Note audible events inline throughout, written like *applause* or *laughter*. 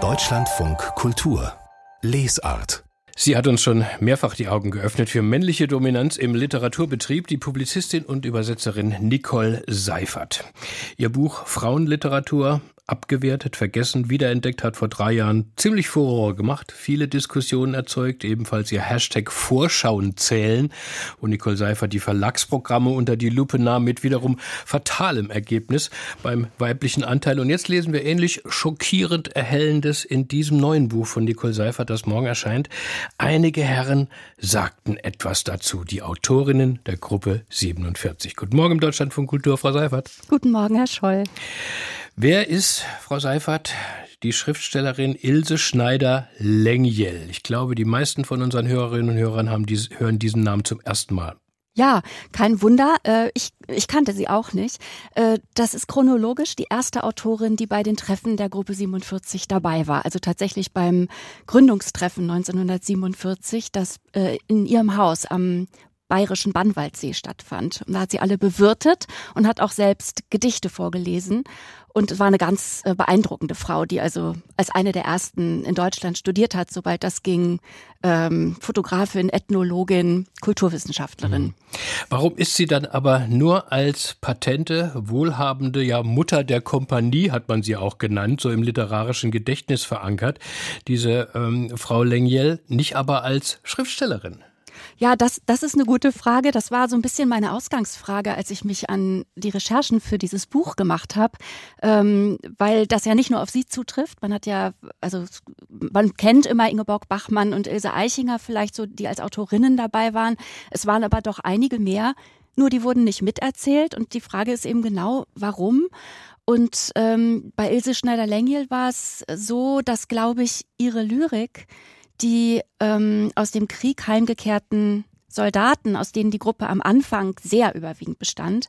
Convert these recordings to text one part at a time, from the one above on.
Deutschlandfunk Kultur Lesart Sie hat uns schon mehrfach die Augen geöffnet für männliche Dominanz im Literaturbetrieb, die Publizistin und Übersetzerin Nicole Seifert. Ihr Buch Frauenliteratur abgewertet, vergessen, wiederentdeckt, hat vor drei Jahren ziemlich Furore gemacht, viele Diskussionen erzeugt, ebenfalls ihr Hashtag Vorschauen zählen und Nicole Seifert die Verlagsprogramme unter die Lupe nahm mit wiederum fatalem Ergebnis beim weiblichen Anteil. Und jetzt lesen wir ähnlich schockierend Erhellendes in diesem neuen Buch von Nicole Seifert, das morgen erscheint. Einige Herren sagten etwas dazu, die Autorinnen der Gruppe 47. Guten Morgen im Deutschland von Kultur, Frau Seifert. Guten Morgen, Herr Scholl. Wer ist, Frau Seifert, die Schriftstellerin Ilse Schneider-Lengjel? Ich glaube, die meisten von unseren Hörerinnen und Hörern haben dies, hören diesen Namen zum ersten Mal. Ja, kein Wunder. Äh, ich, ich kannte sie auch nicht. Äh, das ist chronologisch die erste Autorin, die bei den Treffen der Gruppe 47 dabei war. Also tatsächlich beim Gründungstreffen 1947, das äh, in ihrem Haus am bayerischen Bannwaldsee stattfand. Und da hat sie alle bewirtet und hat auch selbst Gedichte vorgelesen. Und war eine ganz äh, beeindruckende Frau, die also als eine der ersten in Deutschland studiert hat, sobald das ging. Ähm, Fotografin, Ethnologin, Kulturwissenschaftlerin. Mhm. Warum ist sie dann aber nur als patente, wohlhabende, ja Mutter der Kompanie, hat man sie auch genannt, so im literarischen Gedächtnis verankert, diese ähm, Frau Lengiel, nicht aber als Schriftstellerin? Ja, das, das ist eine gute Frage. Das war so ein bisschen meine Ausgangsfrage, als ich mich an die Recherchen für dieses Buch gemacht habe, ähm, weil das ja nicht nur auf Sie zutrifft. Man hat ja, also man kennt immer Ingeborg Bachmann und Ilse Eichinger vielleicht so, die als Autorinnen dabei waren. Es waren aber doch einige mehr. Nur die wurden nicht miterzählt und die Frage ist eben genau, warum? Und ähm, bei Ilse Schneider-Lengiel war es so, dass, glaube ich, ihre Lyrik die ähm, aus dem Krieg heimgekehrten Soldaten, aus denen die Gruppe am Anfang sehr überwiegend bestand,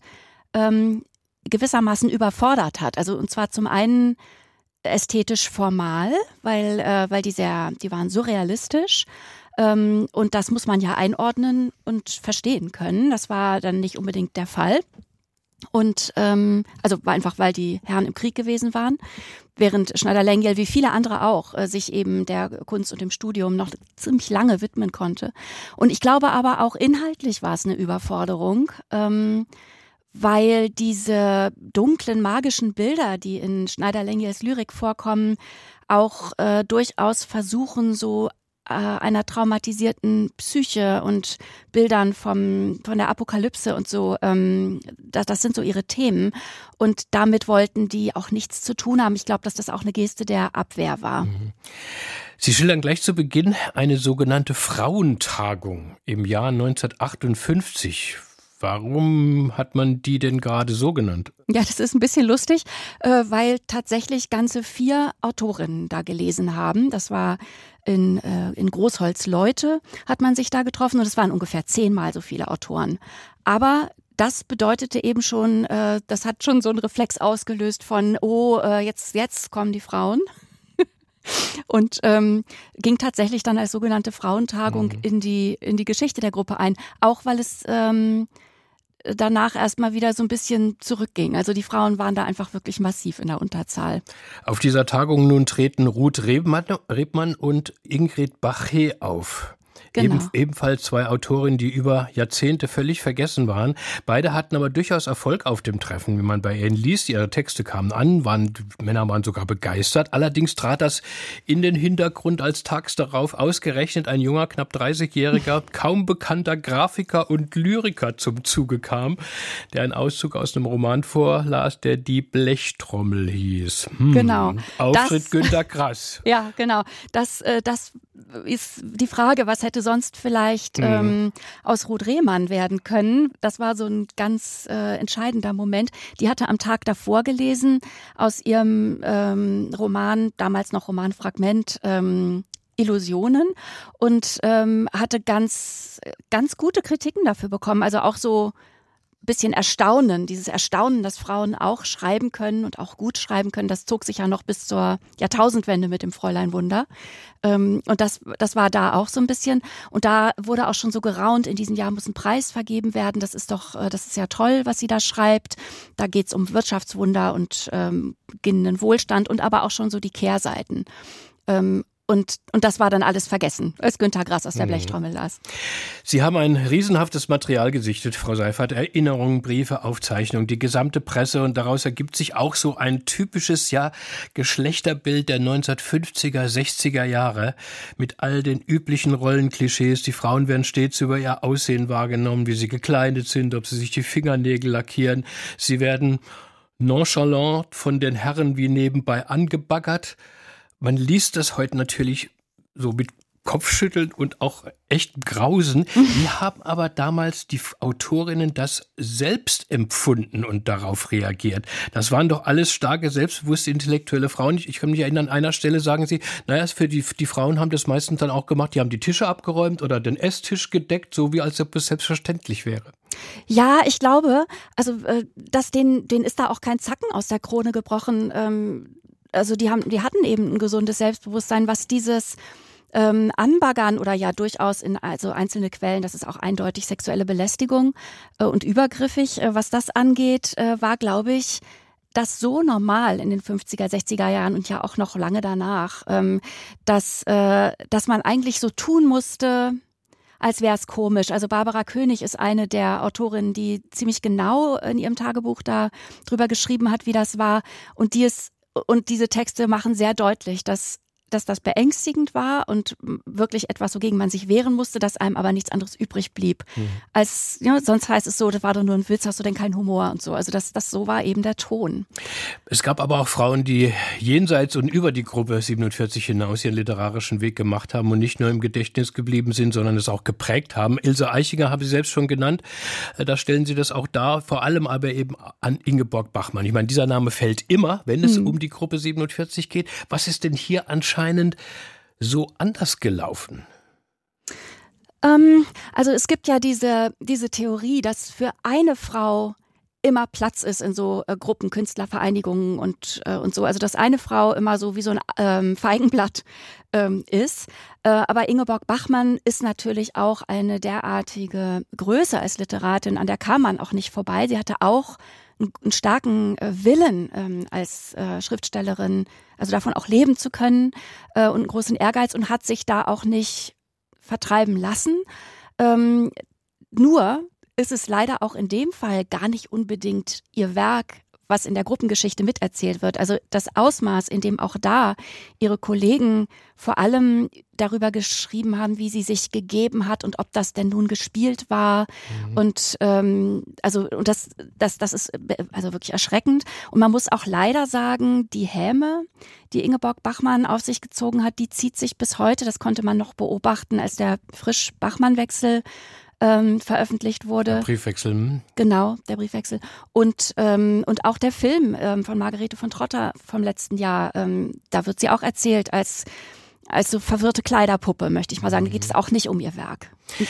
ähm, gewissermaßen überfordert hat. Also und zwar zum einen ästhetisch formal, weil, äh, weil die sehr, die waren surrealistisch. Ähm, und das muss man ja einordnen und verstehen können. Das war dann nicht unbedingt der Fall. Und ähm, also war einfach, weil die Herren im Krieg gewesen waren, während Schneider-Lengiel wie viele andere auch äh, sich eben der Kunst und dem Studium noch ziemlich lange widmen konnte. Und ich glaube aber auch inhaltlich war es eine Überforderung. Ähm, weil diese dunklen magischen Bilder, die in Schneider-Lengiels Lyrik vorkommen, auch äh, durchaus versuchen, so äh, einer traumatisierten Psyche und Bildern vom, von der Apokalypse und so. Ähm, das, das sind so ihre Themen. Und damit wollten die auch nichts zu tun haben. Ich glaube, dass das auch eine Geste der Abwehr war. Mhm. Sie schildern gleich zu Beginn eine sogenannte Frauentagung im Jahr 1958. Warum hat man die denn gerade so genannt? Ja, das ist ein bisschen lustig, äh, weil tatsächlich ganze vier Autorinnen da gelesen haben. Das war in, äh, in Großholz Leute, hat man sich da getroffen und es waren ungefähr zehnmal so viele Autoren. Aber das bedeutete eben schon, äh, das hat schon so einen Reflex ausgelöst von, oh, jetzt, jetzt kommen die Frauen. *laughs* und ähm, ging tatsächlich dann als sogenannte Frauentagung mhm. in die in die Geschichte der Gruppe ein, auch weil es ähm, danach erstmal wieder so ein bisschen zurückging. Also die Frauen waren da einfach wirklich massiv in der Unterzahl. Auf dieser Tagung nun treten Ruth Rebmann, und Ingrid Bache auf. Genau. Eben, ebenfalls zwei Autorinnen, die über Jahrzehnte völlig vergessen waren. Beide hatten aber durchaus Erfolg auf dem Treffen, wie man bei ihnen liest. Ihre Texte kamen an, waren, Männer waren sogar begeistert. Allerdings trat das in den Hintergrund, als tags darauf ausgerechnet ein junger, knapp 30-jähriger, *laughs* kaum bekannter Grafiker und Lyriker zum Zuge kam, der einen Auszug aus einem Roman vorlas, der Die Blechtrommel hieß. Hm. Genau. Auftritt das, Günter Grass. *laughs* Ja, genau. Das, äh, das ist die Frage, was hätte sonst vielleicht mhm. ähm, aus Ruth Rehmann werden können. Das war so ein ganz äh, entscheidender Moment. Die hatte am Tag davor gelesen aus ihrem ähm, Roman, damals noch Romanfragment, ähm, Illusionen und ähm, hatte ganz, ganz gute Kritiken dafür bekommen. Also auch so bisschen Erstaunen, dieses Erstaunen, dass Frauen auch schreiben können und auch gut schreiben können, das zog sich ja noch bis zur Jahrtausendwende mit dem Fräulein Wunder. Ähm, und das, das war da auch so ein bisschen. Und da wurde auch schon so geraunt, in diesem Jahr muss ein Preis vergeben werden. Das ist doch, äh, das ist ja toll, was sie da schreibt. Da geht's um Wirtschaftswunder und ähm, beginnenden Wohlstand und aber auch schon so die Kehrseiten. Und, und das war dann alles vergessen, als Günter Grass aus der mhm. Blechtrommel las. Sie haben ein riesenhaftes Material gesichtet, Frau Seifert. Erinnerungen, Briefe, Aufzeichnungen, die gesamte Presse. Und daraus ergibt sich auch so ein typisches, ja, Geschlechterbild der 1950er, 60er Jahre mit all den üblichen Rollenklischees. Die Frauen werden stets über ihr Aussehen wahrgenommen, wie sie gekleidet sind, ob sie sich die Fingernägel lackieren. Sie werden nonchalant von den Herren wie nebenbei angebaggert. Man liest das heute natürlich so mit Kopfschütteln und auch echt Grausen. Wie haben aber damals die Autorinnen das selbst empfunden und darauf reagiert? Das waren doch alles starke, selbstbewusste, intellektuelle Frauen. Ich kann mich erinnern, an einer Stelle sagen sie, naja, für die, die Frauen haben das meistens dann auch gemacht, die haben die Tische abgeräumt oder den Esstisch gedeckt, so wie als ob es selbstverständlich wäre. Ja, ich glaube, also äh, dass denen, denen ist da auch kein Zacken aus der Krone gebrochen. Ähm, also die haben, die hatten eben ein gesundes Selbstbewusstsein, was dieses ähm, Anbaggern oder ja durchaus in also einzelne Quellen, das ist auch eindeutig sexuelle Belästigung äh, und übergriffig, äh, was das angeht, äh, war, glaube ich, das so normal in den 50er, 60er Jahren und ja auch noch lange danach, ähm, dass, äh, dass man eigentlich so tun musste, als wäre es komisch. Also Barbara König ist eine der Autorinnen, die ziemlich genau in ihrem Tagebuch da drüber geschrieben hat, wie das war und die es und diese Texte machen sehr deutlich, dass dass das beängstigend war und wirklich etwas, wogegen man sich wehren musste, dass einem aber nichts anderes übrig blieb. Mhm. Als, ja, sonst heißt es so, das war doch nur ein Witz, hast du denn keinen Humor und so. Also das, das so war eben der Ton. Es gab aber auch Frauen, die jenseits und über die Gruppe 47 hinaus ihren literarischen Weg gemacht haben und nicht nur im Gedächtnis geblieben sind, sondern es auch geprägt haben. Ilse Eichinger habe Sie selbst schon genannt. Äh, da stellen Sie das auch dar, vor allem aber eben an Ingeborg Bachmann. Ich meine, dieser Name fällt immer, wenn es mhm. um die Gruppe 47 geht. Was ist denn hier anscheinend anscheinend so anders gelaufen? Ähm, also es gibt ja diese, diese Theorie, dass für eine Frau immer Platz ist in so äh, Gruppen, Künstlervereinigungen und, äh, und so. Also dass eine Frau immer so wie so ein ähm, Feigenblatt ähm, ist. Äh, aber Ingeborg Bachmann ist natürlich auch eine derartige Größe als Literatin, an der kam man auch nicht vorbei. Sie hatte auch einen starken äh, Willen ähm, als äh, Schriftstellerin, also davon auch leben zu können äh, und einen großen Ehrgeiz und hat sich da auch nicht vertreiben lassen. Ähm, nur ist es leider auch in dem Fall gar nicht unbedingt ihr Werk, was in der Gruppengeschichte miterzählt wird. Also das Ausmaß, in dem auch da ihre Kollegen vor allem darüber geschrieben haben, wie sie sich gegeben hat und ob das denn nun gespielt war. Mhm. Und ähm, also und das, das, das ist also wirklich erschreckend. Und man muss auch leider sagen, die Häme, die Ingeborg Bachmann auf sich gezogen hat, die zieht sich bis heute. Das konnte man noch beobachten, als der Frisch-Bachmann-Wechsel ähm, veröffentlicht wurde. Der Briefwechsel. Hm. Genau, der Briefwechsel. Und, ähm, und auch der Film ähm, von Margarete von Trotter vom letzten Jahr, ähm, da wird sie auch erzählt als, als so verwirrte Kleiderpuppe, möchte ich mal sagen. Da geht es auch nicht um ihr Werk. Ich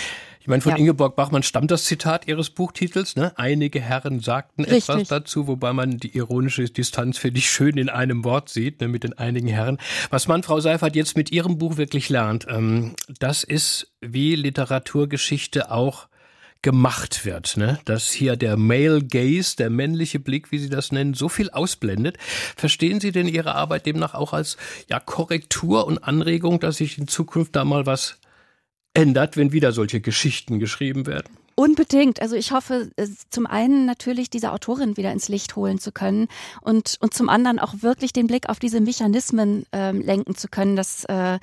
meine, von ja. Ingeborg Bachmann stammt das Zitat ihres Buchtitels. Ne? Einige Herren sagten Richtig. etwas dazu, wobei man die ironische Distanz für dich schön in einem Wort sieht, ne, mit den einigen Herren. Was man, Frau Seifert, jetzt mit ihrem Buch wirklich lernt, ähm, das ist, wie Literaturgeschichte auch gemacht wird, ne? dass hier der Male Gaze, der männliche Blick, wie Sie das nennen, so viel ausblendet. Verstehen Sie denn Ihre Arbeit demnach auch als ja, Korrektur und Anregung, dass sich in Zukunft da mal was ändert, wenn wieder solche Geschichten geschrieben werden? Unbedingt. Also ich hoffe, äh, zum einen natürlich diese Autorin wieder ins Licht holen zu können und, und zum anderen auch wirklich den Blick auf diese Mechanismen äh, lenken zu können, dass äh,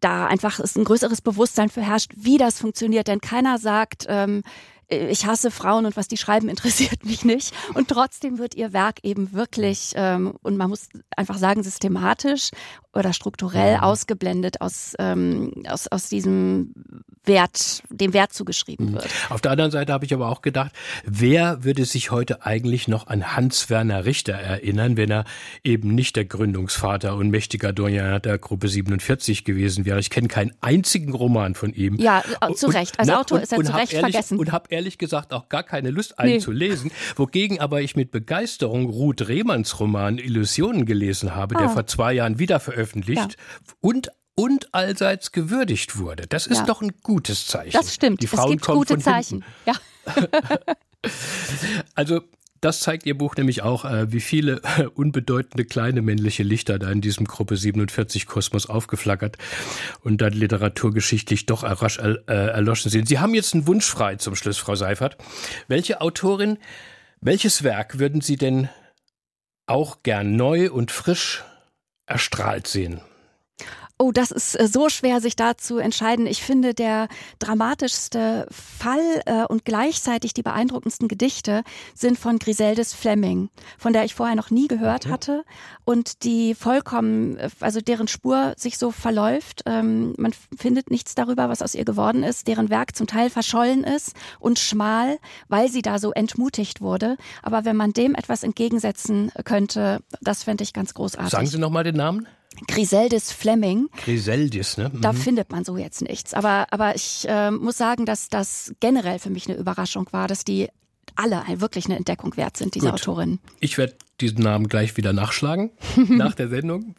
da einfach ist ein größeres Bewusstsein für herrscht, wie das funktioniert. Denn keiner sagt, ähm, ich hasse Frauen und was die schreiben *laughs* interessiert mich nicht. Und trotzdem wird ihr Werk eben wirklich, ähm, und man muss einfach sagen, systematisch oder strukturell mhm. ausgeblendet aus, ähm, aus, aus diesem Wert, dem Wert zugeschrieben mhm. wird. Auf der anderen Seite habe ich aber auch gedacht, wer würde sich heute eigentlich noch an Hans-Werner Richter erinnern, wenn er eben nicht der Gründungsvater und mächtiger Doyen der Gruppe 47 gewesen wäre? Ich kenne keinen einzigen Roman von ihm. Ja, zu Recht. Als und, Autor ist er zu Recht ehrlich, vergessen. Und habe ehrlich gesagt auch gar keine Lust, einen nee. zu lesen. Wogegen aber ich mit Begeisterung Ruth Rehmanns Roman Illusionen gelesen habe, ah. der vor zwei Jahren wieder veröffentlicht ja. und und allseits gewürdigt wurde. Das ist ja. doch ein gutes Zeichen. Das stimmt. Die Frauen es gibt gute Zeichen. Ja. *laughs* also das zeigt Ihr Buch nämlich auch, äh, wie viele *laughs* unbedeutende kleine männliche Lichter da in diesem Gruppe 47 Kosmos aufgeflackert und dann literaturgeschichtlich doch rasch äh, erloschen sind. Sie haben jetzt einen Wunsch frei zum Schluss, Frau Seifert. Welche Autorin, welches Werk würden Sie denn auch gern neu und frisch erstrahlt sehen? Oh, das ist äh, so schwer, sich da zu entscheiden. Ich finde, der dramatischste Fall äh, und gleichzeitig die beeindruckendsten Gedichte sind von Griseldes Fleming, von der ich vorher noch nie gehört hatte und die vollkommen, äh, also deren Spur sich so verläuft. Ähm, man findet nichts darüber, was aus ihr geworden ist, deren Werk zum Teil verschollen ist und schmal, weil sie da so entmutigt wurde. Aber wenn man dem etwas entgegensetzen könnte, das fände ich ganz großartig. Sagen Sie nochmal den Namen? Griseldis Fleming. Griseldis, ne? Mhm. Da findet man so jetzt nichts. Aber, aber ich äh, muss sagen, dass das generell für mich eine Überraschung war, dass die alle wirklich eine Entdeckung wert sind, diese Gut. Autorinnen. Ich werde diesen Namen gleich wieder nachschlagen *laughs* nach der Sendung.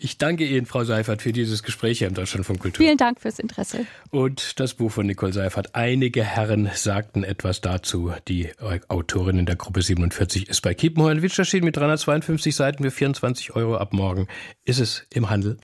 Ich danke Ihnen, Frau Seifert, für dieses Gespräch hier im Deutschlandfunk Kultur. Vielen Dank fürs Interesse. Und das Buch von Nicole Seifert. Einige Herren sagten etwas dazu. Die Autorin in der Gruppe 47 ist bei Kiepenheuer Witsch erschienen mit 352 Seiten für 24 Euro ab morgen. Ist es im Handel.